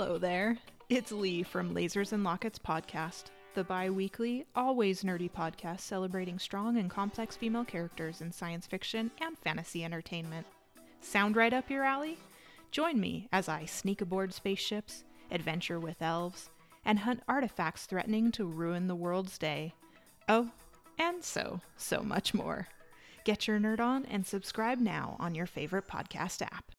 Hello there. It's Lee from Lasers and Lockets podcast, the bi weekly, always nerdy podcast celebrating strong and complex female characters in science fiction and fantasy entertainment. Sound right up your alley? Join me as I sneak aboard spaceships, adventure with elves, and hunt artifacts threatening to ruin the world's day. Oh, and so, so much more. Get your nerd on and subscribe now on your favorite podcast app.